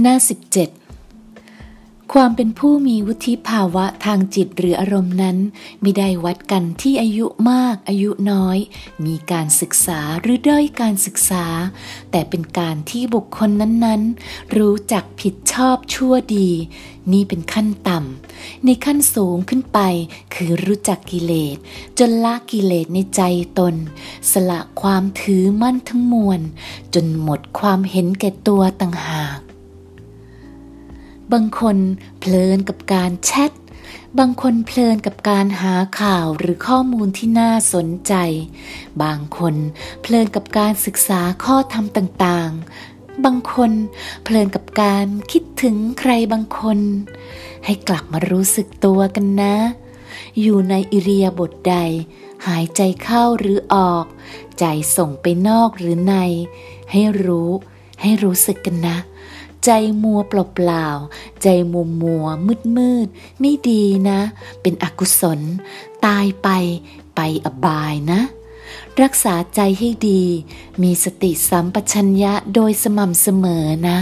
หน้า 17 ความเป็นผู้มีวุฒิภาวะทางจิตหรืออารมณ์นั้น ไม่ได้วัดกันที่อายุมากอายุน้อย มีการศึกษาหรือด้อยการศึกษา แต่เป็นการที่บุคคลนั้นๆ รู้จักผิดชอบชั่วดี นี่เป็นขั้นต่ำในขั้นสูงขึ้นไปคือรู้จักกิเลส จนละกิเลสในใจตน สละความถือมั่นทั้งมวล จนหมดความเห็นแก่ตัวต่างหาก บางคนเพลินกับการแชท บางคนเพลินกับการหาข่าวหรือข้อมูลที่น่าสนใจ บางคนเพลินกับการศึกษาข้อธรรมต่างๆ บางคนเพลินกับการคิดถึงใครบางคน ให้กลับมารู้สึกตัวกันนะ อยู่ในอิรียบทใด หายใจเข้าหรือออก ใจส่งไปนอกหรือใน ให้รู้ ให้รู้สึกกันนะ ใจมัวเปล่าๆ ใจมัวมัวมืดมืดไม่ดีนะ เป็นอกุศล ตายไปไปอบายนะ รักษาใจให้ดี มีสติสัมปชัญญะโดยสม่ำเสมอนะ